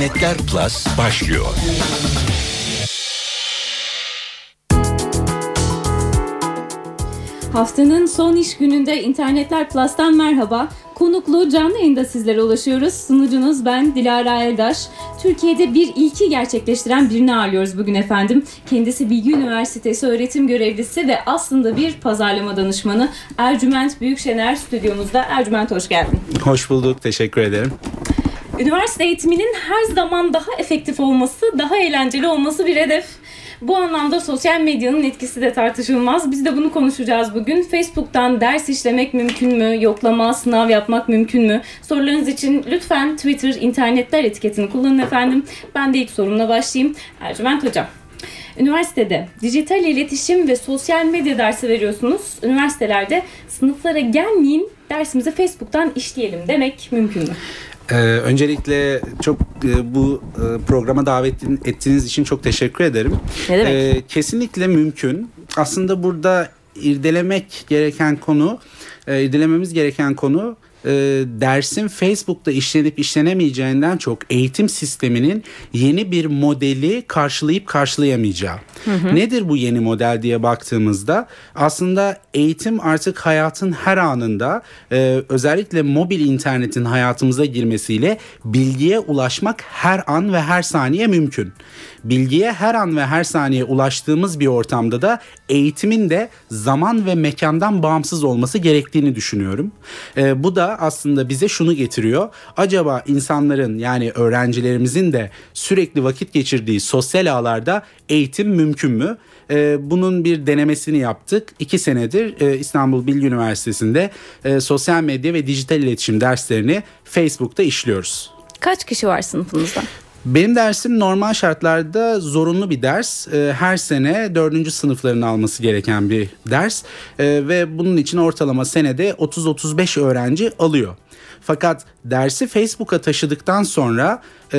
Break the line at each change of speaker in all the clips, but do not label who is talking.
İnternetler Plus başlıyor.
Haftanın son iş gününde İnternetler Plus'tan merhaba. Konuklu canlı yayında sizlere ulaşıyoruz. Sunucunuz ben Dilara Eldaş. Türkiye'de bir ilki gerçekleştiren birini ağırlıyoruz bugün efendim. Kendisi Bilgi Üniversitesi öğretim görevlisi ve aslında bir pazarlama danışmanı Ercüment Büyükşener stüdyomuzda. Ercüment hoş geldin.
Hoş bulduk, teşekkür ederim.
Üniversite eğitiminin her zaman daha efektif olması, daha eğlenceli olması bir hedef. Bu anlamda sosyal medyanın etkisi de tartışılmaz. Biz de bunu konuşacağız bugün. Facebook'tan ders işlemek mümkün mü? Yoklama, sınav yapmak mümkün mü? Sorularınız için lütfen Twitter, internetler etiketini kullanın efendim. Ben de ilk sorumla başlayayım. Ercüment Hocam. Üniversitede dijital iletişim ve sosyal medya dersi veriyorsunuz. Üniversitelerde sınıflara gelmeyin, dersimizi Facebook'tan işleyelim demek mümkün mü?
Ee, öncelikle çok e, bu e, programa davet ettiğiniz için çok teşekkür ederim.
Ne demek? Ee,
kesinlikle mümkün. Aslında burada irdelemek gereken konu, e, irdelememiz gereken konu e, dersin Facebook'ta işlenip işlenemeyeceğinden çok eğitim sisteminin yeni bir modeli karşılayıp karşılayamayacağı. Hı hı. Nedir bu yeni model diye baktığımızda aslında eğitim artık hayatın her anında e, özellikle mobil internetin hayatımıza girmesiyle bilgiye ulaşmak her an ve her saniye mümkün. Bilgiye her an ve her saniye ulaştığımız bir ortamda da eğitimin de zaman ve mekandan bağımsız olması gerektiğini düşünüyorum. E, bu da aslında bize şunu getiriyor. Acaba insanların yani öğrencilerimizin de sürekli vakit geçirdiği sosyal ağlarda eğitim mümkün mü? Ee, bunun bir denemesini yaptık. İki senedir e, İstanbul Bilgi Üniversitesi'nde e, sosyal medya ve dijital iletişim derslerini Facebook'ta işliyoruz.
Kaç kişi var sınıfınızda?
Benim dersim normal şartlarda zorunlu bir ders. Ee, her sene dördüncü sınıfların alması gereken bir ders. Ee, ve bunun için ortalama senede 30-35 öğrenci alıyor. Fakat dersi Facebook'a taşıdıktan sonra e,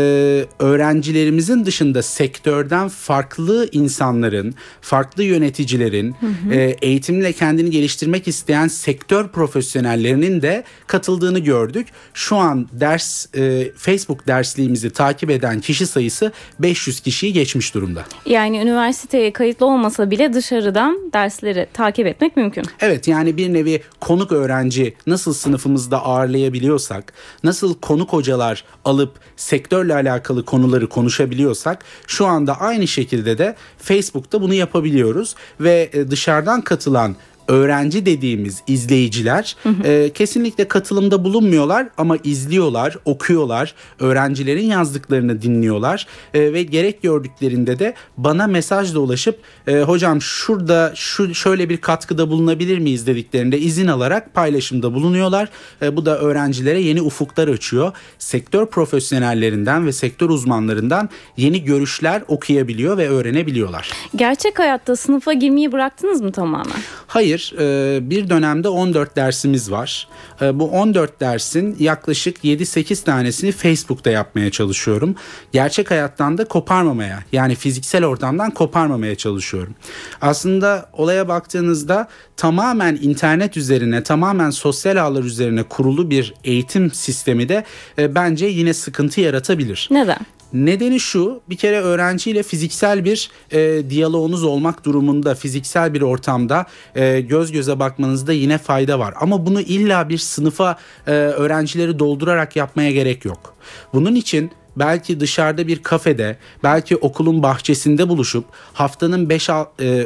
öğrencilerimizin dışında sektörden farklı insanların, farklı yöneticilerin, hı hı. E, eğitimle kendini geliştirmek isteyen sektör profesyonellerinin de katıldığını gördük. Şu an ders e, Facebook dersliğimizi takip eden kişi sayısı 500 kişiyi geçmiş durumda.
Yani üniversiteye kayıtlı olmasa bile dışarıdan dersleri takip etmek mümkün.
Evet yani bir nevi konuk öğrenci nasıl sınıfımızda ağırlayabiliyorsak, nasıl konuk hocalar alıp sektörle alakalı konuları konuşabiliyorsak şu anda aynı şekilde de Facebook'ta bunu yapabiliyoruz ve e, dışarıdan katılan öğrenci dediğimiz izleyiciler hı hı. E, kesinlikle katılımda bulunmuyorlar ama izliyorlar, okuyorlar, öğrencilerin yazdıklarını dinliyorlar e, ve gerek gördüklerinde de bana mesajla ulaşıp e, hocam şurada şu şöyle bir katkıda bulunabilir miyiz dediklerinde izin alarak paylaşımda bulunuyorlar. E, bu da öğrencilere yeni ufuklar açıyor. Sektör profesyonellerinden ve sektör uzmanlarından yeni görüşler okuyabiliyor ve öğrenebiliyorlar.
Gerçek hayatta sınıfa girmeyi bıraktınız mı tamamen?
Hayır Hayır, e, bir dönemde 14 dersimiz var. E, bu 14 dersin yaklaşık 7-8 tanesini Facebook'ta yapmaya çalışıyorum. Gerçek hayattan da koparmamaya, yani fiziksel ortamdan koparmamaya çalışıyorum. Aslında olaya baktığınızda tamamen internet üzerine, tamamen sosyal ağlar üzerine kurulu bir eğitim sistemi de e, bence yine sıkıntı yaratabilir.
Neden?
Nedeni şu bir kere öğrenciyle fiziksel bir e, diyaloğunuz olmak durumunda fiziksel bir ortamda e, göz göze bakmanızda yine fayda var. Ama bunu illa bir sınıfa e, öğrencileri doldurarak yapmaya gerek yok. Bunun için belki dışarıda bir kafede, belki okulun bahçesinde buluşup haftanın 5 e,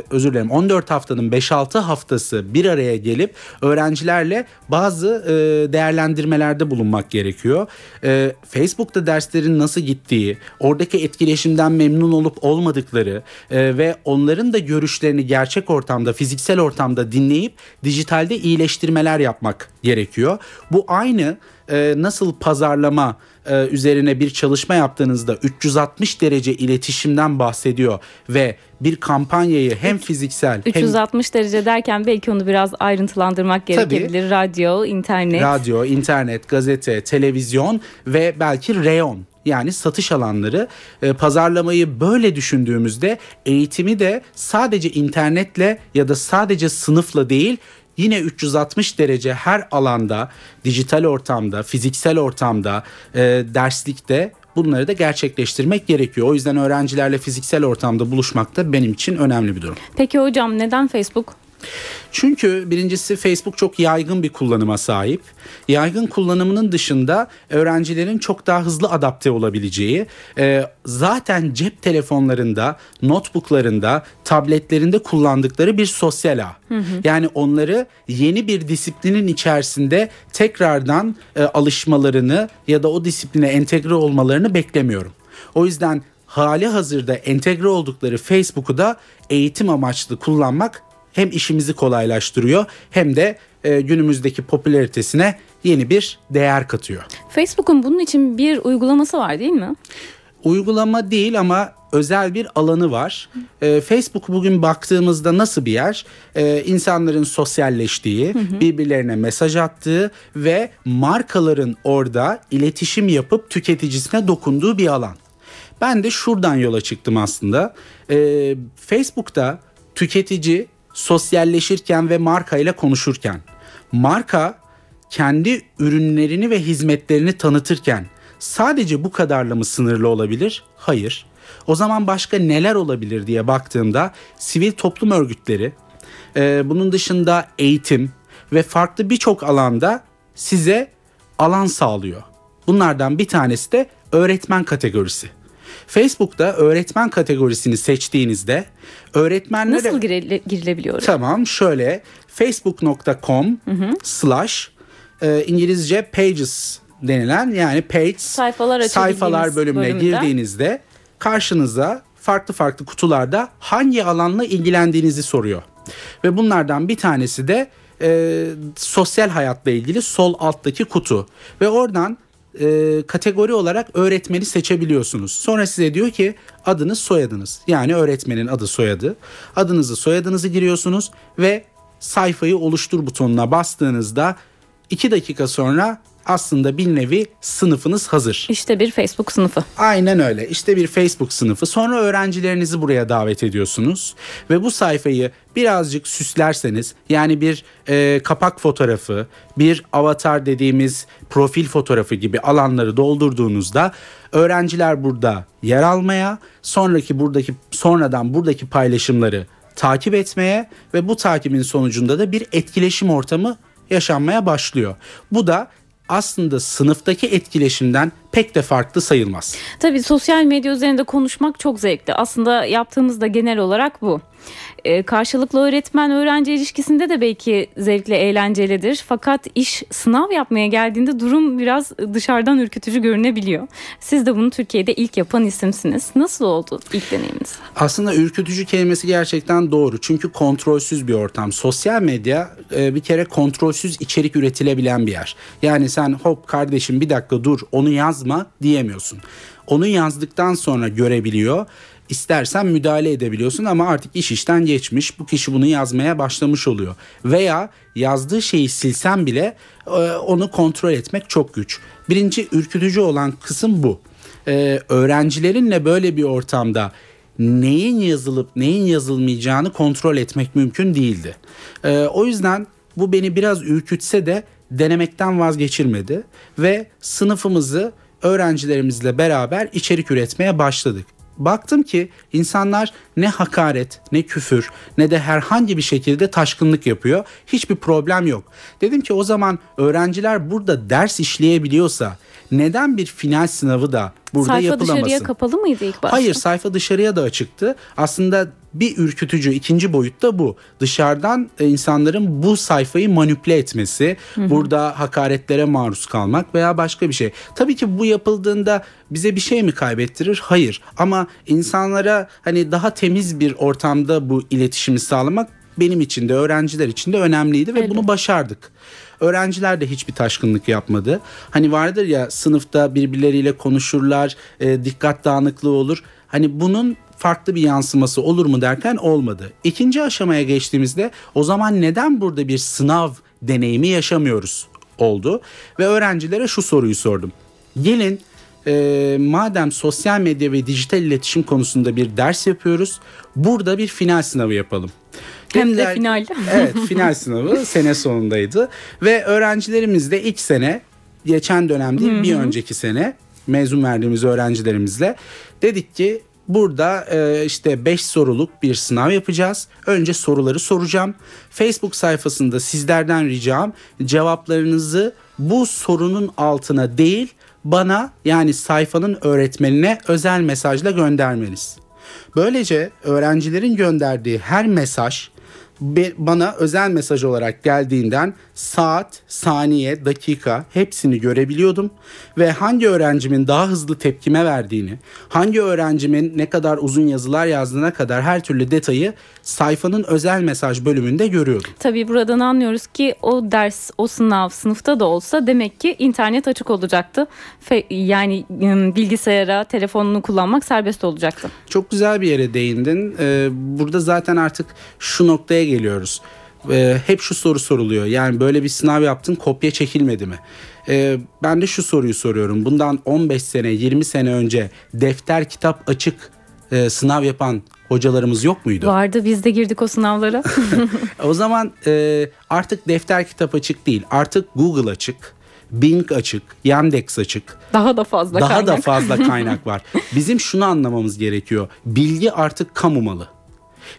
özür dilerim 14 haftanın 5-6 haftası bir araya gelip öğrencilerle bazı e, değerlendirmelerde bulunmak gerekiyor. E, Facebook'ta derslerin nasıl gittiği, oradaki etkileşimden memnun olup olmadıkları e, ve onların da görüşlerini gerçek ortamda, fiziksel ortamda dinleyip dijitalde iyileştirmeler yapmak gerekiyor. Bu aynı e, nasıl pazarlama e, üzerine bir çalışma yaptığınızda 360 derece iletişimden bahsediyor ve bir kampanyayı hem fiziksel
360 hem... derece derken belki onu biraz ayrıntılandırmak gerekebilir. Tabii, radyo, internet.
Radyo, internet, gazete, televizyon ve belki reyon yani satış alanları e, pazarlamayı böyle düşündüğümüzde eğitimi de sadece internetle ya da sadece sınıfla değil yine 360 derece her alanda, dijital ortamda, fiziksel ortamda, e, derslikte bunları da gerçekleştirmek gerekiyor. O yüzden öğrencilerle fiziksel ortamda buluşmak da benim için önemli bir durum.
Peki hocam neden Facebook?
Çünkü birincisi Facebook çok yaygın bir kullanıma sahip. Yaygın kullanımının dışında öğrencilerin çok daha hızlı adapte olabileceği, e, zaten cep telefonlarında, notebooklarında, tabletlerinde kullandıkları bir sosyal ağ. Hı hı. Yani onları yeni bir disiplinin içerisinde tekrardan e, alışmalarını ya da o disipline entegre olmalarını beklemiyorum. O yüzden hali hazırda entegre oldukları Facebook'u da eğitim amaçlı kullanmak hem işimizi kolaylaştırıyor hem de e, günümüzdeki popülaritesine yeni bir değer katıyor.
Facebook'un bunun için bir uygulaması var değil mi?
Uygulama değil ama özel bir alanı var. E, Facebook bugün baktığımızda nasıl bir yer? E, insanların sosyalleştiği, hı hı. birbirlerine mesaj attığı ve markaların orada iletişim yapıp tüketicisine dokunduğu bir alan. Ben de şuradan yola çıktım aslında. E, Facebook'ta tüketici sosyalleşirken ve marka ile konuşurken, marka kendi ürünlerini ve hizmetlerini tanıtırken sadece bu kadarla mı sınırlı olabilir? Hayır. O zaman başka neler olabilir diye baktığımda sivil toplum örgütleri, e, bunun dışında eğitim ve farklı birçok alanda size alan sağlıyor. Bunlardan bir tanesi de öğretmen kategorisi. Facebook'ta öğretmen kategorisini seçtiğinizde öğretmenlere...
Nasıl girile, girilebiliyor?
Tamam şöyle facebook.com slash e, İngilizce pages denilen yani page
sayfalar,
sayfalar bölümüne bölümde. girdiğinizde karşınıza farklı farklı kutularda hangi alanla ilgilendiğinizi soruyor. Ve bunlardan bir tanesi de e, sosyal hayatla ilgili sol alttaki kutu. Ve oradan e, kategori olarak öğretmeni seçebiliyorsunuz. Sonra size diyor ki adınız soyadınız. Yani öğretmenin adı soyadı. Adınızı soyadınızı giriyorsunuz ve sayfayı oluştur butonuna bastığınızda 2 dakika sonra aslında bir nevi sınıfınız hazır.
İşte bir Facebook sınıfı.
Aynen öyle. İşte bir Facebook sınıfı. Sonra öğrencilerinizi buraya davet ediyorsunuz ve bu sayfayı birazcık süslerseniz yani bir e, kapak fotoğrafı, bir avatar dediğimiz profil fotoğrafı gibi alanları doldurduğunuzda öğrenciler burada yer almaya, sonraki buradaki sonradan buradaki paylaşımları takip etmeye ve bu takibin sonucunda da bir etkileşim ortamı yaşanmaya başlıyor. Bu da aslında sınıftaki etkileşimden pek de farklı sayılmaz.
Tabii sosyal medya üzerinde konuşmak çok zevkli. Aslında yaptığımız da genel olarak bu. Ee, karşılıklı öğretmen öğrenci ilişkisinde de belki zevkli eğlencelidir. Fakat iş sınav yapmaya geldiğinde durum biraz dışarıdan ürkütücü görünebiliyor. Siz de bunu Türkiye'de ilk yapan isimsiniz. Nasıl oldu ilk deneyiminiz?
Aslında ürkütücü kelimesi gerçekten doğru. Çünkü kontrolsüz bir ortam. Sosyal medya e, bir kere kontrolsüz içerik üretilebilen bir yer. Yani sen hop kardeşim bir dakika dur onu yazma diyemiyorsun. Onu yazdıktan sonra görebiliyor İstersen müdahale edebiliyorsun ama artık iş işten geçmiş. Bu kişi bunu yazmaya başlamış oluyor. Veya yazdığı şeyi silsen bile e, onu kontrol etmek çok güç. Birinci ürkütücü olan kısım bu. Ee, öğrencilerinle böyle bir ortamda neyin yazılıp neyin yazılmayacağını kontrol etmek mümkün değildi. Ee, o yüzden bu beni biraz ürkütse de denemekten vazgeçirmedi ve sınıfımızı öğrencilerimizle beraber içerik üretmeye başladık baktım ki insanlar ne hakaret, ne küfür, ne de herhangi bir şekilde taşkınlık yapıyor. Hiçbir problem yok. Dedim ki o zaman öğrenciler burada ders işleyebiliyorsa neden bir final sınavı da burada sayfa yapılamasın?
Sayfa dışarıya kapalı mıydı ilk başta?
Hayır sayfa dışarıya da açıktı. Aslında bir ürkütücü ikinci boyut da bu. Dışarıdan e, insanların bu sayfayı manipüle etmesi, hı hı. burada hakaretlere maruz kalmak veya başka bir şey. Tabii ki bu yapıldığında bize bir şey mi kaybettirir? Hayır. Ama insanlara hani daha temiz bir ortamda bu iletişimi sağlamak benim için de öğrenciler için de önemliydi ve evet. bunu başardık. Öğrenciler de hiçbir taşkınlık yapmadı. Hani vardır ya sınıfta birbirleriyle konuşurlar, e, dikkat dağınıklığı olur. Hani bunun farklı bir yansıması olur mu derken olmadı. İkinci aşamaya geçtiğimizde o zaman neden burada bir sınav deneyimi yaşamıyoruz oldu ve öğrencilere şu soruyu sordum. Gelin e, madem sosyal medya ve dijital iletişim konusunda bir ders yapıyoruz burada bir final sınavı yapalım.
Hem de final.
evet final sınavı sene sonundaydı ve öğrencilerimiz de ilk sene geçen dönem değil bir önceki sene mezun verdiğimiz öğrencilerimizle dedik ki Burada e, işte 5 soruluk bir sınav yapacağız. Önce soruları soracağım. Facebook sayfasında sizlerden ricam cevaplarınızı bu sorunun altına değil bana yani sayfanın öğretmenine özel mesajla göndermeniz. Böylece öğrencilerin gönderdiği her mesaj bana özel mesaj olarak geldiğinden saat, saniye, dakika hepsini görebiliyordum ve hangi öğrencimin daha hızlı tepkime verdiğini, hangi öğrencimin ne kadar uzun yazılar yazdığına kadar her türlü detayı sayfanın özel mesaj bölümünde görüyordum.
Tabii buradan anlıyoruz ki o ders, o sınav sınıfta da olsa demek ki internet açık olacaktı. Fe, yani bilgisayara, telefonunu kullanmak serbest olacaktı.
Çok güzel bir yere değindin. Ee, burada zaten artık şu noktaya geliyoruz. Ee, hep şu soru soruluyor. Yani böyle bir sınav yaptın kopya çekilmedi mi? Ee, ben de şu soruyu soruyorum. Bundan 15 sene 20 sene önce defter kitap açık e, sınav yapan hocalarımız yok muydu?
Vardı biz de girdik o sınavlara.
o zaman e, artık defter kitap açık değil. Artık Google açık. Bing açık, Yandex açık.
Daha da fazla
Daha
kaynak.
da fazla kaynak var. Bizim şunu anlamamız gerekiyor. Bilgi artık kamu malı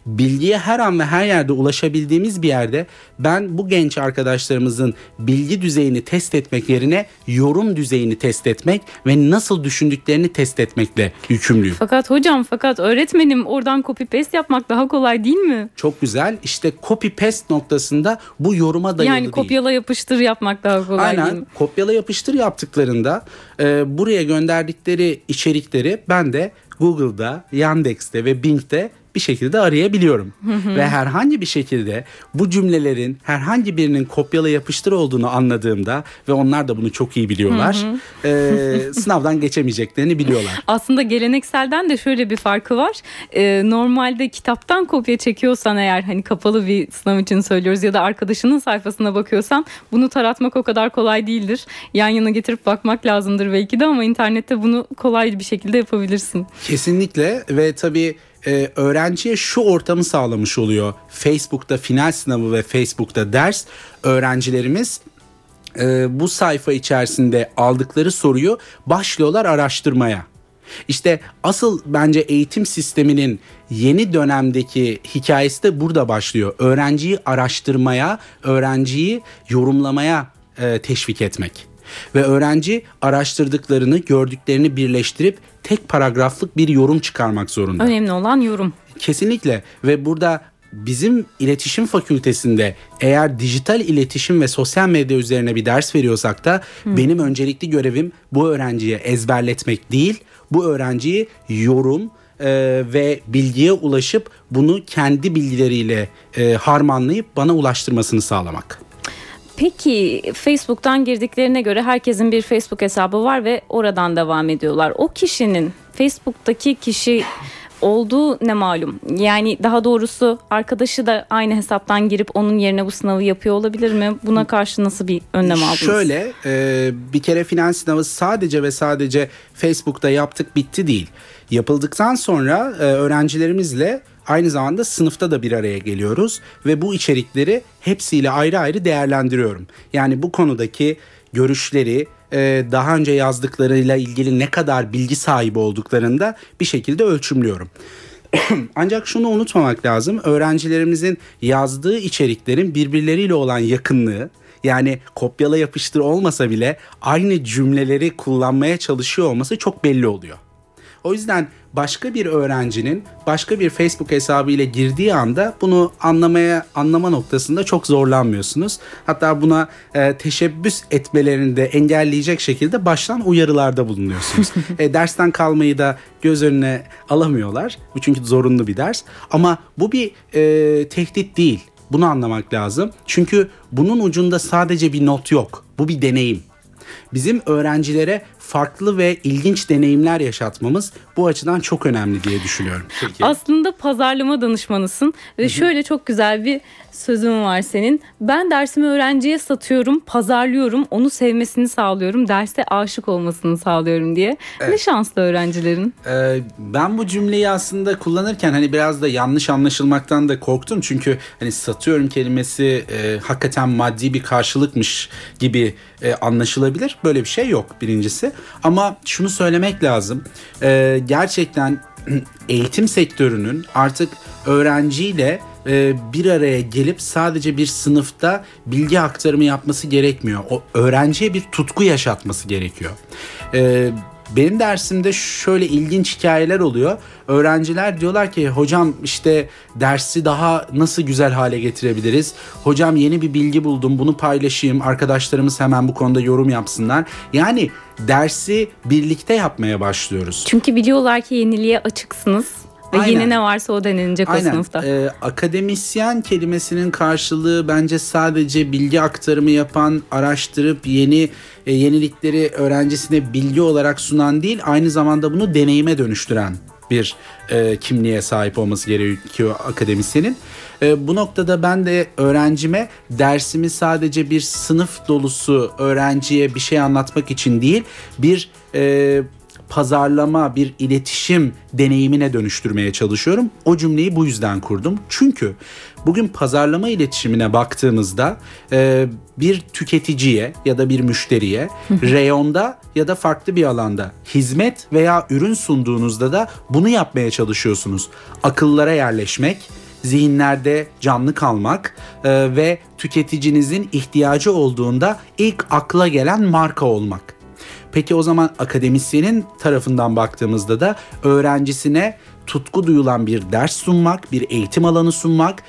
bilgiye her an ve her yerde ulaşabildiğimiz bir yerde ben bu genç arkadaşlarımızın bilgi düzeyini test etmek yerine yorum düzeyini test etmek ve nasıl düşündüklerini test etmekle yükümlüyüm.
Fakat hocam fakat öğretmenim oradan copy paste yapmak daha kolay değil mi?
Çok güzel. İşte copy paste noktasında bu yoruma dayalı
yani
değil.
kopyala yapıştır yapmak daha kolay
Aynen.
değil mi?
Kopyala yapıştır yaptıklarında e, buraya gönderdikleri içerikleri ben de Google'da, Yandex'te ve Bing'de bir şekilde arayabiliyorum. Ve herhangi bir şekilde bu cümlelerin herhangi birinin kopyala yapıştır olduğunu anladığımda ve onlar da bunu çok iyi biliyorlar. e, sınavdan geçemeyeceklerini biliyorlar.
Aslında gelenekselden de şöyle bir farkı var. Ee, normalde kitaptan kopya çekiyorsan eğer hani kapalı bir sınav için söylüyoruz ya da arkadaşının sayfasına bakıyorsan bunu taratmak o kadar kolay değildir. Yan yana getirip bakmak lazımdır belki de ama internette bunu kolay bir şekilde yapabilirsin.
Kesinlikle ve tabii e, öğrenciye şu ortamı sağlamış oluyor. Facebook'ta final sınavı ve Facebook'ta ders öğrencilerimiz e, bu sayfa içerisinde aldıkları soruyu başlıyorlar araştırmaya. İşte asıl bence eğitim sisteminin yeni dönemdeki hikayesi de burada başlıyor. Öğrenciyi araştırmaya, öğrenciyi yorumlamaya e, teşvik etmek. Ve öğrenci araştırdıklarını, gördüklerini birleştirip tek paragraflık bir yorum çıkarmak zorunda.
Önemli olan yorum.
Kesinlikle ve burada bizim iletişim fakültesinde eğer dijital iletişim ve sosyal medya üzerine bir ders veriyorsak da Hı. benim öncelikli görevim bu öğrenciye ezberletmek değil, bu öğrenciyi yorum e, ve bilgiye ulaşıp bunu kendi bilgileriyle e, harmanlayıp bana ulaştırmasını sağlamak.
Peki Facebook'tan girdiklerine göre herkesin bir Facebook hesabı var ve oradan devam ediyorlar. O kişinin Facebook'taki kişi olduğu ne malum? Yani daha doğrusu arkadaşı da aynı hesaptan girip onun yerine bu sınavı yapıyor olabilir mi? Buna karşı nasıl bir önlem aldınız?
Şöyle e, bir kere final sınavı sadece ve sadece Facebook'ta yaptık bitti değil. Yapıldıktan sonra e, öğrencilerimizle aynı zamanda sınıfta da bir araya geliyoruz ve bu içerikleri hepsiyle ayrı ayrı değerlendiriyorum. Yani bu konudaki görüşleri e, daha önce yazdıklarıyla ilgili ne kadar bilgi sahibi olduklarında bir şekilde ölçümlüyorum. Ancak şunu unutmamak lazım. Öğrencilerimizin yazdığı içeriklerin birbirleriyle olan yakınlığı yani kopyala yapıştır olmasa bile aynı cümleleri kullanmaya çalışıyor olması çok belli oluyor. O yüzden başka bir öğrencinin başka bir Facebook hesabı ile girdiği anda bunu anlamaya anlama noktasında çok zorlanmıyorsunuz. Hatta buna e, teşebbüs etmelerini de engelleyecek şekilde baştan uyarılarda bulunuyorsunuz. e, dersten kalmayı da göz önüne alamıyorlar. Bu çünkü zorunlu bir ders. Ama bu bir e, tehdit değil. Bunu anlamak lazım. Çünkü bunun ucunda sadece bir not yok. Bu bir deneyim bizim öğrencilere farklı ve ilginç deneyimler yaşatmamız bu açıdan çok önemli diye düşünüyorum.
Peki. Aslında pazarlama danışmanısın ve Hı-hı. şöyle çok güzel bir sözün var senin. Ben dersimi öğrenciye satıyorum, pazarlıyorum, onu sevmesini sağlıyorum, derste aşık olmasını sağlıyorum diye. Evet. Ne şanslı öğrencilerin.
Ee, ben bu cümleyi aslında kullanırken hani biraz da yanlış anlaşılmaktan da korktum. Çünkü hani satıyorum kelimesi e, hakikaten maddi bir karşılıkmış gibi e, anlaşılabilir. Böyle bir şey yok birincisi. Ama şunu söylemek lazım. E, gerçekten eğitim sektörünün artık öğrenciyle e, bir araya gelip sadece bir sınıfta bilgi aktarımı yapması gerekmiyor. O öğrenciye bir tutku yaşatması gerekiyor. E, benim dersimde şöyle ilginç hikayeler oluyor. Öğrenciler diyorlar ki hocam işte dersi daha nasıl güzel hale getirebiliriz? Hocam yeni bir bilgi buldum bunu paylaşayım. Arkadaşlarımız hemen bu konuda yorum yapsınlar. Yani dersi birlikte yapmaya başlıyoruz.
Çünkü biliyorlar ki yeniliğe açıksınız. Ve
Aynen.
yeni ne varsa o denenecek
Aynen.
o sınıfta.
Ee, akademisyen kelimesinin karşılığı bence sadece bilgi aktarımı yapan, araştırıp yeni e, yenilikleri öğrencisine bilgi olarak sunan değil, aynı zamanda bunu deneyime dönüştüren bir e, kimliğe sahip olması gerekiyor akademisyenin. E, bu noktada ben de öğrencime dersimi sadece bir sınıf dolusu öğrenciye bir şey anlatmak için değil, bir e, pazarlama, bir iletişim deneyimine dönüştürmeye çalışıyorum. O cümleyi bu yüzden kurdum. Çünkü bugün pazarlama iletişimine baktığımızda e, bir tüketiciye ya da bir müşteriye reyonda ya da farklı bir alanda hizmet veya ürün sunduğunuzda da bunu yapmaya çalışıyorsunuz. Akıllara yerleşmek, zihinlerde canlı kalmak e, ve tüketicinizin ihtiyacı olduğunda ilk akla gelen marka olmak. Peki o zaman akademisyenin tarafından baktığımızda da öğrencisine tutku duyulan bir ders sunmak, bir eğitim alanı sunmak,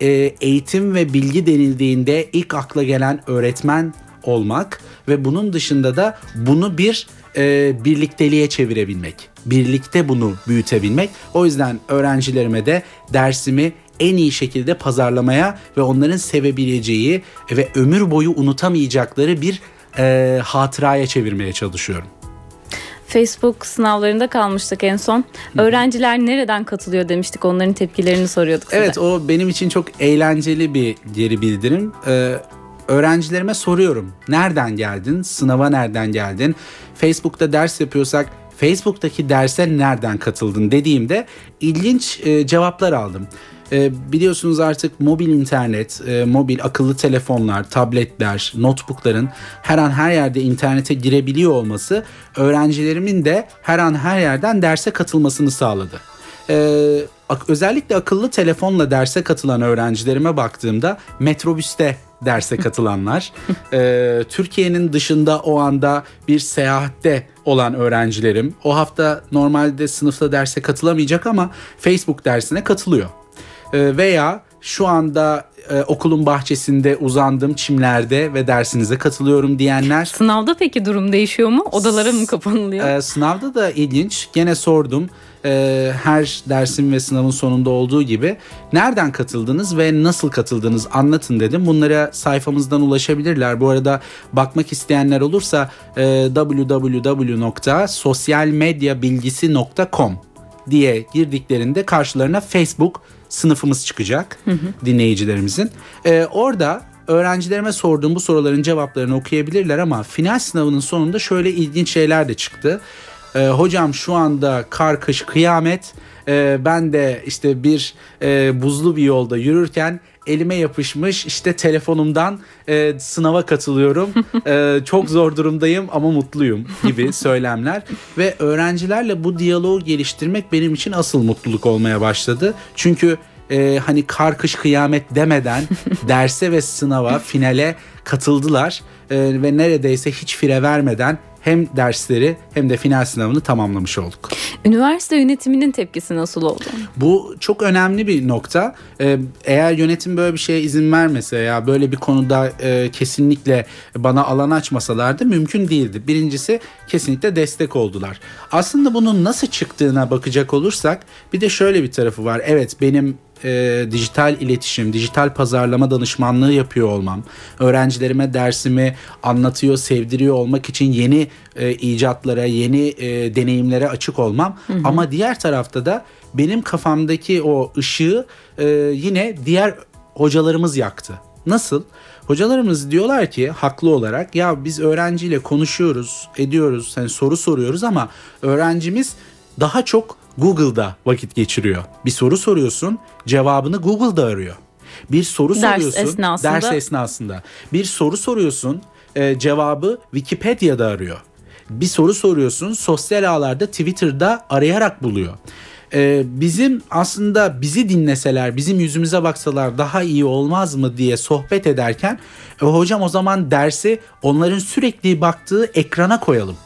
e, eğitim ve bilgi denildiğinde ilk akla gelen öğretmen olmak ve bunun dışında da bunu bir e, birlikteliğe çevirebilmek. Birlikte bunu büyütebilmek. O yüzden öğrencilerime de dersimi en iyi şekilde pazarlamaya ve onların sevebileceği ve ömür boyu unutamayacakları bir e, hatıraya çevirmeye çalışıyorum.
Facebook sınavlarında kalmıştık en son. Öğrenciler nereden katılıyor demiştik. Onların tepkilerini soruyorduk size.
Evet o benim için çok eğlenceli bir geri bildirim. Ee, öğrencilerime soruyorum. Nereden geldin? Sınava nereden geldin? Facebook'ta ders yapıyorsak Facebook'taki derse nereden katıldın dediğimde ilginç e, cevaplar aldım. E, biliyorsunuz artık mobil internet, e, mobil akıllı telefonlar, tabletler, notebookların her an her yerde internete girebiliyor olması öğrencilerimin de her an her yerden derse katılmasını sağladı. Ee, özellikle akıllı telefonla derse katılan öğrencilerime baktığımda metrobüste derse katılanlar, e, Türkiye'nin dışında o anda bir seyahatte olan öğrencilerim o hafta normalde sınıfta derse katılamayacak ama Facebook dersine katılıyor. E, veya şu anda e, okulun bahçesinde uzandım çimlerde ve dersinize katılıyorum diyenler
Sınavda peki durum değişiyor mu? Odalara mı kapanılıyor?
ee, sınavda da ilginç. Gene sordum. Ee, her dersin ve sınavın sonunda olduğu gibi nereden katıldınız ve nasıl katıldınız anlatın dedim. Bunlara sayfamızdan ulaşabilirler. Bu arada bakmak isteyenler olursa e, www.sosyalmedyabilgisi.com diye girdiklerinde karşılarına Facebook sınıfımız çıkacak dinleyicilerimizin. Ee, orada öğrencilerime sorduğum bu soruların cevaplarını okuyabilirler ama final sınavının sonunda şöyle ilginç şeyler de çıktı. Ee, hocam şu anda kar kış kıyamet. Ee, ben de işte bir e, buzlu bir yolda yürürken elime yapışmış işte telefonumdan e, sınava katılıyorum. Ee, çok zor durumdayım ama mutluyum gibi söylemler. Ve öğrencilerle bu diyaloğu geliştirmek benim için asıl mutluluk olmaya başladı. Çünkü e, hani kar kış kıyamet demeden derse ve sınava finale katıldılar. E, ve neredeyse hiç fire vermeden hem dersleri hem de final sınavını tamamlamış olduk.
Üniversite yönetiminin tepkisi nasıl oldu?
Bu çok önemli bir nokta. Ee, eğer yönetim böyle bir şeye izin vermese ya böyle bir konuda e, kesinlikle bana alan açmasalardı mümkün değildi. Birincisi kesinlikle destek oldular. Aslında bunun nasıl çıktığına bakacak olursak bir de şöyle bir tarafı var. Evet benim e, dijital iletişim, dijital pazarlama danışmanlığı yapıyor olmam, öğrencilerime dersimi anlatıyor, sevdiriyor olmak için yeni e, icatlara, yeni e, deneyimlere açık olmam. Ama diğer tarafta da benim kafamdaki o ışığı e, yine diğer hocalarımız yaktı. Nasıl? Hocalarımız diyorlar ki haklı olarak ya biz öğrenciyle konuşuyoruz, ediyoruz, hani soru soruyoruz ama öğrencimiz daha çok Google'da vakit geçiriyor. Bir soru soruyorsun, cevabını Google'da arıyor. Bir soru
Ders
soruyorsun
esnasında.
ders esnasında. Bir soru soruyorsun, e, cevabı Wikipedia'da arıyor. Bir soru soruyorsun sosyal ağlarda Twitter'da arayarak buluyor. Ee, bizim aslında bizi dinleseler, bizim yüzümüze baksalar daha iyi olmaz mı diye sohbet ederken e, hocam o zaman dersi onların sürekli baktığı ekrana koyalım.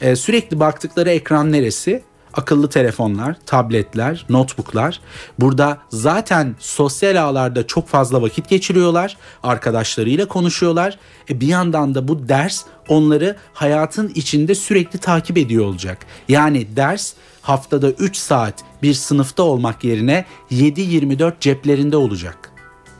Ee, sürekli baktıkları ekran neresi? Akıllı telefonlar, tabletler, notebooklar. Burada zaten sosyal ağlarda çok fazla vakit geçiriyorlar. Arkadaşlarıyla konuşuyorlar. E bir yandan da bu ders onları hayatın içinde sürekli takip ediyor olacak. Yani ders haftada 3 saat bir sınıfta olmak yerine 7-24 ceplerinde olacak.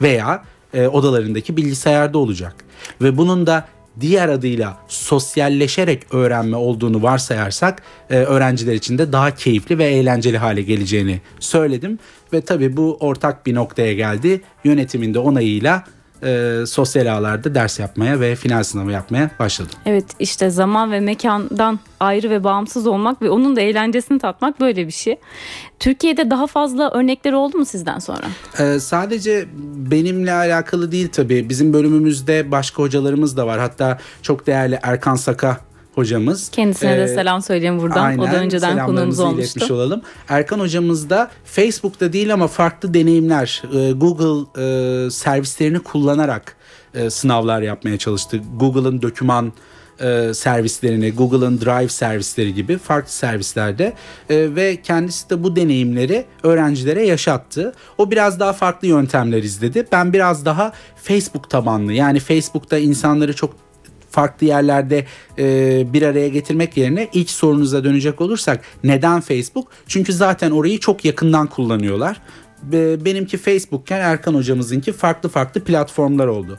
Veya e, odalarındaki bilgisayarda olacak. Ve bunun da diğer adıyla sosyalleşerek öğrenme olduğunu varsayarsak e, öğrenciler için de daha keyifli ve eğlenceli hale geleceğini söyledim. Ve tabii bu ortak bir noktaya geldi. Yönetiminde onayıyla e, sosyal ağlarda ders yapmaya ve final sınavı yapmaya başladım.
Evet işte zaman ve mekandan ayrı ve bağımsız olmak ve onun da eğlencesini tatmak böyle bir şey. Türkiye'de daha fazla örnekler oldu mu sizden sonra?
Ee, sadece benimle alakalı değil tabii. Bizim bölümümüzde başka hocalarımız da var. Hatta çok değerli Erkan Saka hocamız.
Kendisine ee, de selam söyleyeyim buradan. Aynen, o da önceden konuğumuz olmuştu.
olalım. Erkan hocamız da Facebook'ta değil ama farklı deneyimler e, Google e, servislerini kullanarak e, sınavlar yapmaya çalıştı. Google'ın doküman e, servislerini, Google'ın Drive servisleri gibi farklı servislerde e, ve kendisi de bu deneyimleri öğrencilere yaşattı. O biraz daha farklı yöntemler izledi. Ben biraz daha Facebook tabanlı yani Facebook'ta insanları çok farklı yerlerde e, bir araya getirmek yerine ilk sorunuza dönecek olursak neden Facebook? Çünkü zaten orayı çok yakından kullanıyorlar. Benimki Facebook'ken Erkan hocamızınki farklı farklı platformlar oldu.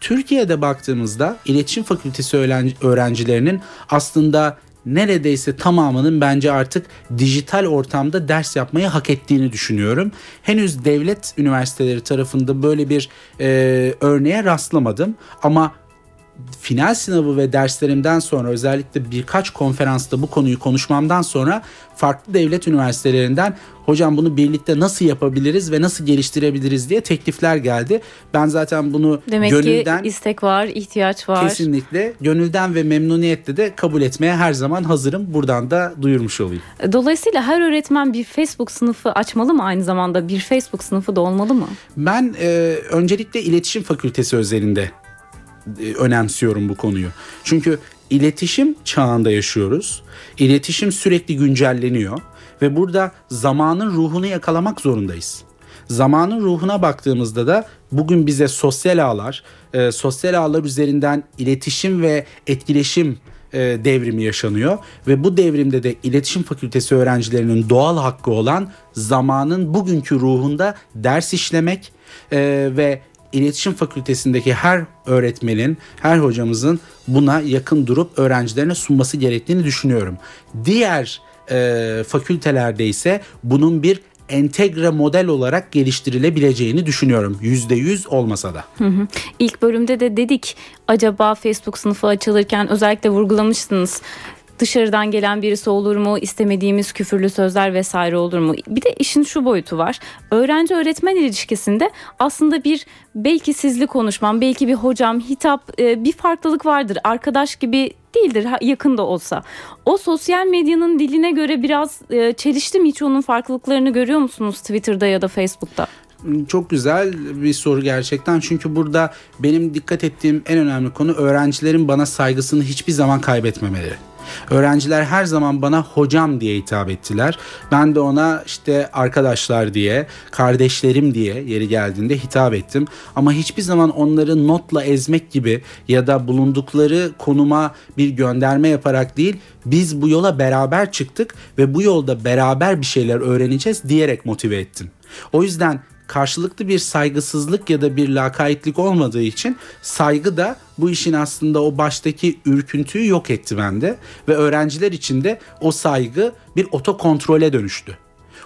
Türkiye'de baktığımızda iletişim fakültesi öğrencilerinin aslında neredeyse tamamının bence artık dijital ortamda ders yapmayı hak ettiğini düşünüyorum. Henüz devlet üniversiteleri tarafında böyle bir e, örneğe rastlamadım ama final sınavı ve derslerimden sonra özellikle birkaç konferansta bu konuyu konuşmamdan sonra farklı devlet üniversitelerinden hocam bunu birlikte nasıl yapabiliriz ve nasıl geliştirebiliriz diye teklifler geldi. Ben zaten bunu
Demek
gönülden
ki istek var, ihtiyaç var.
Kesinlikle gönülden ve memnuniyetle de kabul etmeye her zaman hazırım. Buradan da duyurmuş olayım.
Dolayısıyla her öğretmen bir Facebook sınıfı açmalı mı aynı zamanda? Bir Facebook sınıfı da olmalı mı?
Ben e, öncelikle iletişim fakültesi özelinde önemsiyorum bu konuyu. Çünkü iletişim çağında yaşıyoruz. İletişim sürekli güncelleniyor ve burada zamanın ruhunu yakalamak zorundayız. Zamanın ruhuna baktığımızda da bugün bize sosyal ağlar, e, sosyal ağlar üzerinden iletişim ve etkileşim e, devrimi yaşanıyor ve bu devrimde de iletişim fakültesi öğrencilerinin doğal hakkı olan zamanın bugünkü ruhunda ders işlemek e, ve iletişim fakültesindeki her öğretmenin, her hocamızın buna yakın durup öğrencilerine sunması gerektiğini düşünüyorum. Diğer e, fakültelerde ise bunun bir entegre model olarak geliştirilebileceğini düşünüyorum. Yüzde yüz olmasa da.
Hı hı. İlk bölümde de dedik acaba Facebook sınıfı açılırken özellikle vurgulamıştınız dışarıdan gelen birisi olur mu, istemediğimiz küfürlü sözler vesaire olur mu? Bir de işin şu boyutu var. Öğrenci öğretmen ilişkisinde aslında bir belki sizli konuşmam, belki bir hocam, hitap e, bir farklılık vardır. Arkadaş gibi değildir yakın da olsa. O sosyal medyanın diline göre biraz e, çelişti mi hiç onun farklılıklarını görüyor musunuz Twitter'da ya da Facebook'ta?
Çok güzel bir soru gerçekten. Çünkü burada benim dikkat ettiğim en önemli konu öğrencilerin bana saygısını hiçbir zaman kaybetmemeleri. Öğrenciler her zaman bana hocam diye hitap ettiler. Ben de ona işte arkadaşlar diye, kardeşlerim diye yeri geldiğinde hitap ettim. Ama hiçbir zaman onları notla ezmek gibi ya da bulundukları konuma bir gönderme yaparak değil, biz bu yola beraber çıktık ve bu yolda beraber bir şeyler öğreneceğiz diyerek motive ettim. O yüzden karşılıklı bir saygısızlık ya da bir lakaytlık olmadığı için saygı da bu işin aslında o baştaki ürküntüyü yok etti bende ve öğrenciler için de o saygı bir otokontrole dönüştü.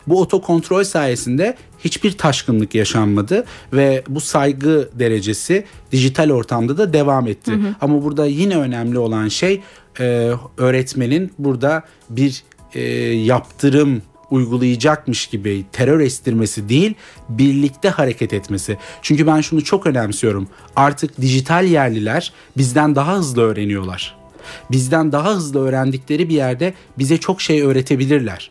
Bu otokontrol sayesinde hiçbir taşkınlık yaşanmadı ve bu saygı derecesi dijital ortamda da devam etti. Hı hı. Ama burada yine önemli olan şey e, öğretmenin burada bir e, yaptırım uygulayacakmış gibi terör estirmesi değil, birlikte hareket etmesi. Çünkü ben şunu çok önemsiyorum. Artık dijital yerliler bizden daha hızlı öğreniyorlar. Bizden daha hızlı öğrendikleri bir yerde bize çok şey öğretebilirler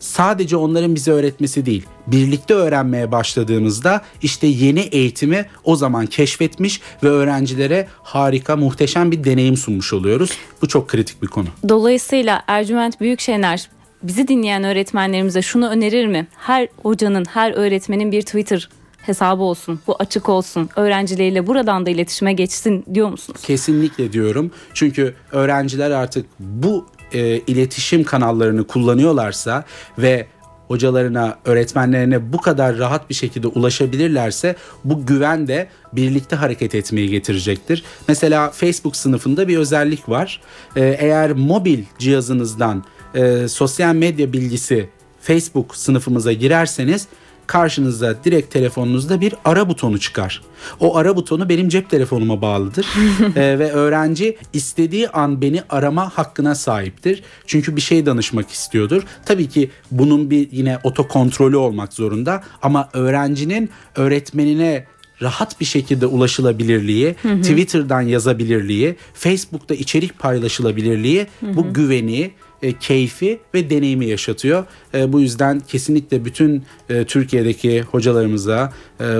sadece onların bize öğretmesi değil, birlikte öğrenmeye başladığımızda işte yeni eğitimi o zaman keşfetmiş ve öğrencilere harika, muhteşem bir deneyim sunmuş oluyoruz. Bu çok kritik bir konu.
Dolayısıyla Ercüment Büyükşener bizi dinleyen öğretmenlerimize şunu önerir mi? Her hocanın, her öğretmenin bir Twitter hesabı olsun, bu açık olsun, öğrencileriyle buradan da iletişime geçsin diyor musunuz?
Kesinlikle diyorum. Çünkü öğrenciler artık bu e, iletişim kanallarını kullanıyorlarsa ve hocalarına, öğretmenlerine bu kadar rahat bir şekilde ulaşabilirlerse bu güven de birlikte hareket etmeyi getirecektir. Mesela Facebook sınıfında bir özellik var. Ee, eğer mobil cihazınızdan e, sosyal medya bilgisi Facebook sınıfımıza girerseniz karşınızda direkt telefonunuzda bir ara butonu çıkar. O ara butonu benim cep telefonuma bağlıdır ee, ve öğrenci istediği an beni arama hakkına sahiptir. Çünkü bir şey danışmak istiyordur. Tabii ki bunun bir yine otokontrolü olmak zorunda ama öğrencinin öğretmenine rahat bir şekilde ulaşılabilirliği, hı hı. Twitter'dan yazabilirliği, Facebook'ta içerik paylaşılabilirliği hı hı. bu güveni e, keyfi ve deneyimi yaşatıyor. E, bu yüzden kesinlikle bütün e, Türkiye'deki hocalarımıza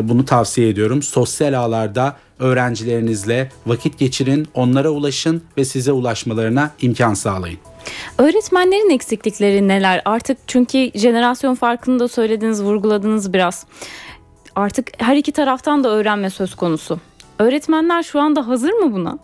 bunu tavsiye ediyorum. Sosyal ağlarda öğrencilerinizle vakit geçirin, onlara ulaşın ve size ulaşmalarına imkan sağlayın.
Öğretmenlerin eksiklikleri neler? Artık çünkü jenerasyon farkını da söylediniz, vurguladınız biraz. Artık her iki taraftan da öğrenme söz konusu. Öğretmenler şu anda hazır mı buna?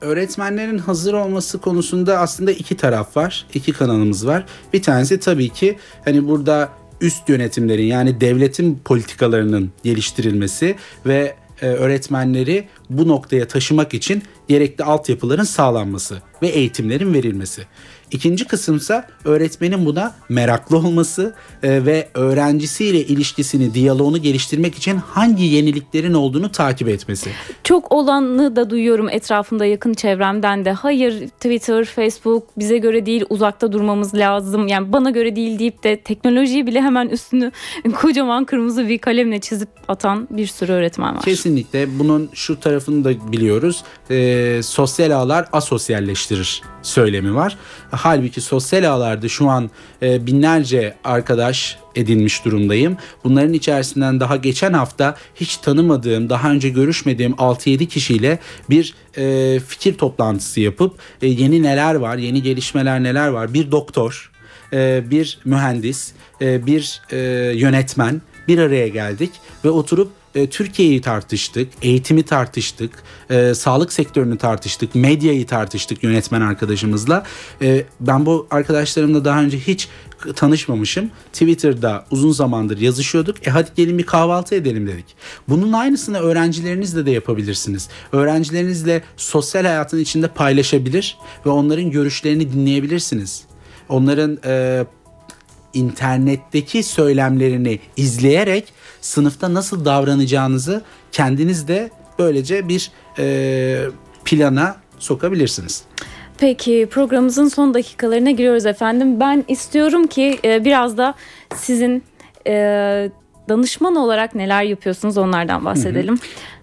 Öğretmenlerin hazır olması konusunda aslında iki taraf var. iki kanalımız var. Bir tanesi tabii ki hani burada üst yönetimlerin yani devletin politikalarının geliştirilmesi ve e, öğretmenleri bu noktaya taşımak için gerekli altyapıların sağlanması ve eğitimlerin verilmesi. İkinci kısımsa öğretmenin buna meraklı olması e, ve öğrencisiyle ilişkisini, diyaloğunu geliştirmek için hangi yeniliklerin olduğunu takip etmesi.
Çok olanı da duyuyorum etrafımda yakın çevremden de. Hayır Twitter, Facebook bize göre değil uzakta durmamız lazım. Yani bana göre değil deyip de teknolojiyi bile hemen üstünü kocaman kırmızı bir kalemle çizip atan bir sürü öğretmen var.
Kesinlikle bunun şu tarafını da biliyoruz. E, sosyal ağlar asosyalleştirir söylemi var. Halbuki sosyal ağlarda şu an e, binlerce arkadaş edinmiş durumdayım. Bunların içerisinden daha geçen hafta hiç tanımadığım, daha önce görüşmediğim 6-7 kişiyle bir e, fikir toplantısı yapıp e, yeni neler var, yeni gelişmeler neler var. Bir doktor, e, bir mühendis, e, bir e, yönetmen bir araya geldik ve oturup e, Türkiye'yi tartıştık, eğitimi tartıştık, e, sağlık sektörünü tartıştık, medyayı tartıştık yönetmen arkadaşımızla. E, ben bu arkadaşlarımla daha önce hiç tanışmamışım. Twitter'da uzun zamandır yazışıyorduk. E hadi gelin bir kahvaltı edelim dedik. Bunun aynısını öğrencilerinizle de yapabilirsiniz. Öğrencilerinizle sosyal hayatın içinde paylaşabilir ve onların görüşlerini dinleyebilirsiniz. Onların e, internetteki söylemlerini izleyerek sınıfta nasıl davranacağınızı kendiniz de böylece bir e, plana sokabilirsiniz.
Peki programımızın son dakikalarına giriyoruz efendim. Ben istiyorum ki e, biraz da sizin e, danışman olarak neler yapıyorsunuz onlardan bahsedelim. Hı hı.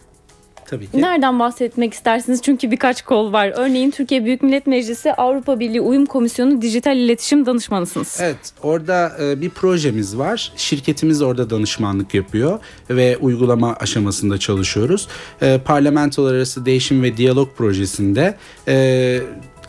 Tabii ki. Nereden bahsetmek istersiniz? Çünkü birkaç kol var. Örneğin Türkiye Büyük Millet Meclisi Avrupa Birliği Uyum Komisyonu Dijital İletişim Danışmanısınız.
Evet, orada e, bir projemiz var. Şirketimiz orada danışmanlık yapıyor ve uygulama aşamasında çalışıyoruz. E, parlamentolar arası değişim ve diyalog projesinde e,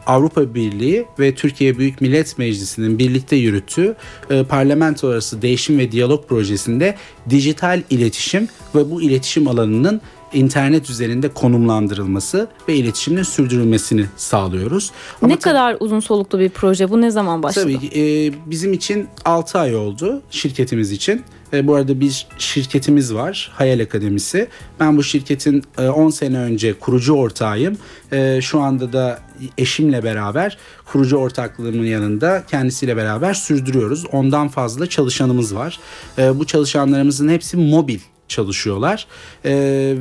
Avrupa Birliği ve Türkiye Büyük Millet Meclisi'nin birlikte yürüttüğü e, parlamento arası değişim ve diyalog projesinde dijital iletişim ve bu iletişim alanının internet üzerinde konumlandırılması ve iletişimin sürdürülmesini sağlıyoruz.
Ama ne kadar uzun soluklu bir proje bu ne zaman başladı?
Tabii e, bizim için 6 ay oldu şirketimiz için. E, bu arada bir şirketimiz var Hayal Akademisi. Ben bu şirketin e, 10 sene önce kurucu ortağıyım. E, şu anda da eşimle beraber kurucu ortaklığımın yanında kendisiyle beraber sürdürüyoruz. Ondan fazla çalışanımız var. E, bu çalışanlarımızın hepsi mobil çalışıyorlar e,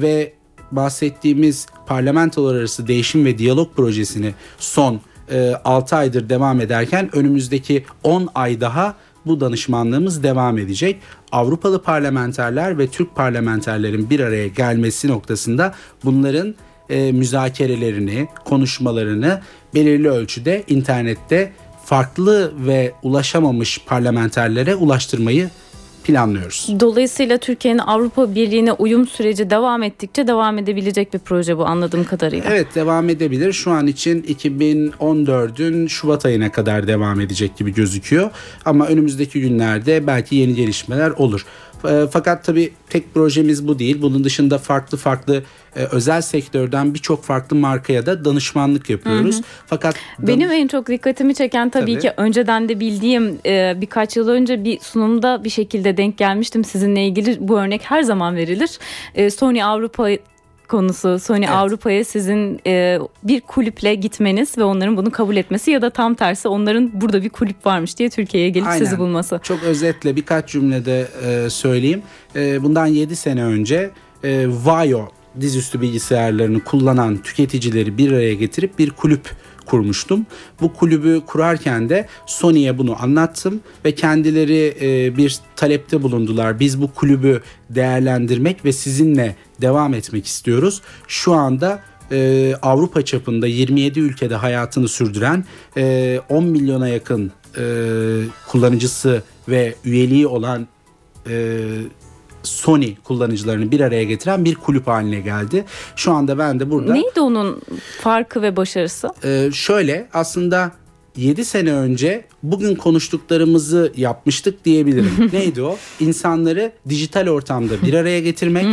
ve bahsettiğimiz parlamentolar arası değişim ve diyalog projesini son e, 6 aydır devam ederken önümüzdeki 10 ay daha bu danışmanlığımız devam edecek. Avrupalı parlamenterler ve Türk parlamenterlerin bir araya gelmesi noktasında bunların e, müzakerelerini, konuşmalarını belirli ölçüde internette farklı ve ulaşamamış parlamenterlere ulaştırmayı planlıyoruz.
Dolayısıyla Türkiye'nin Avrupa Birliği'ne uyum süreci devam ettikçe devam edebilecek bir proje bu anladığım kadarıyla.
Evet devam edebilir. Şu an için 2014'ün Şubat ayına kadar devam edecek gibi gözüküyor. Ama önümüzdeki günlerde belki yeni gelişmeler olur. E, fakat tabii tek projemiz bu değil. Bunun dışında farklı farklı e, özel sektörden birçok farklı markaya da danışmanlık yapıyoruz. Hı hı. Fakat
benim en çok dikkatimi çeken tabii, tabii. ki önceden de bildiğim e, birkaç yıl önce bir sunumda bir şekilde denk gelmiştim sizinle ilgili bu örnek her zaman verilir. Sony Avrupa konusu Sony evet. Avrupa'ya sizin e, bir kulüple gitmeniz ve onların bunu kabul etmesi ya da tam tersi onların burada bir kulüp varmış diye Türkiye'ye gelip Aynen. sizi bulması.
Çok özetle birkaç cümlede e, söyleyeyim. E, bundan 7 sene önce e, Vaio dizüstü bilgisayarlarını kullanan tüketicileri bir araya getirip bir kulüp kurmuştum. Bu kulübü kurarken de Sony'ye bunu anlattım ve kendileri e, bir talepte bulundular. Biz bu kulübü değerlendirmek ve sizinle devam etmek istiyoruz. Şu anda e, Avrupa çapında 27 ülkede hayatını sürdüren e, 10 milyona yakın e, kullanıcısı ve üyeliği olan e, Sony kullanıcılarını bir araya getiren bir kulüp haline geldi. Şu anda ben de burada...
Neydi onun farkı ve başarısı?
Ee, şöyle aslında 7 sene önce bugün konuştuklarımızı yapmıştık diyebilirim. Neydi o? İnsanları dijital ortamda bir araya getirmek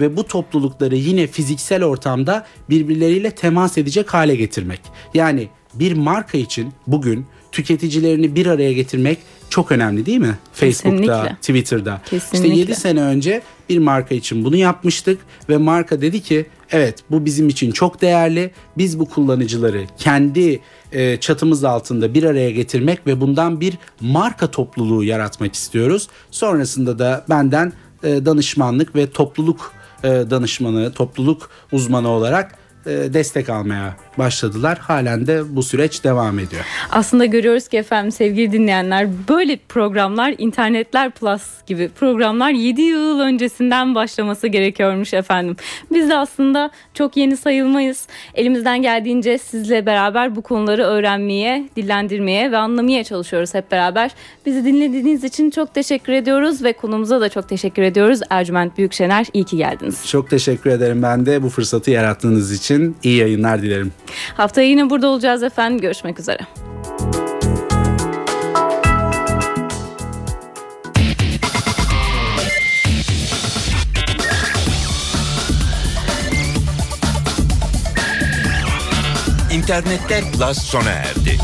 ve bu toplulukları yine fiziksel ortamda birbirleriyle temas edecek hale getirmek. Yani bir marka için bugün tüketicilerini bir araya getirmek çok önemli değil mi? Facebook'ta, Kesinlikle. Twitter'da. Kesinlikle. İşte 7 sene önce bir marka için bunu yapmıştık ve marka dedi ki evet bu bizim için çok değerli. Biz bu kullanıcıları kendi e, çatımız altında bir araya getirmek ve bundan bir marka topluluğu yaratmak istiyoruz. Sonrasında da benden e, danışmanlık ve topluluk e, danışmanı, topluluk uzmanı olarak destek almaya başladılar. Halen de bu süreç devam ediyor.
Aslında görüyoruz ki efendim sevgili dinleyenler böyle programlar internetler plus gibi programlar 7 yıl öncesinden başlaması gerekiyormuş efendim. Biz de aslında çok yeni sayılmayız. Elimizden geldiğince sizle beraber bu konuları öğrenmeye, dillendirmeye ve anlamaya çalışıyoruz hep beraber. Bizi dinlediğiniz için çok teşekkür ediyoruz ve konumuza da çok teşekkür ediyoruz. Ercüment Büyükşener iyi ki geldiniz.
Çok teşekkür ederim ben de bu fırsatı yarattığınız için. iyi yayınlar dilerim.
Haftaya yine burada olacağız efendim. Görüşmek üzere.
İnternetler Plus sona erdi.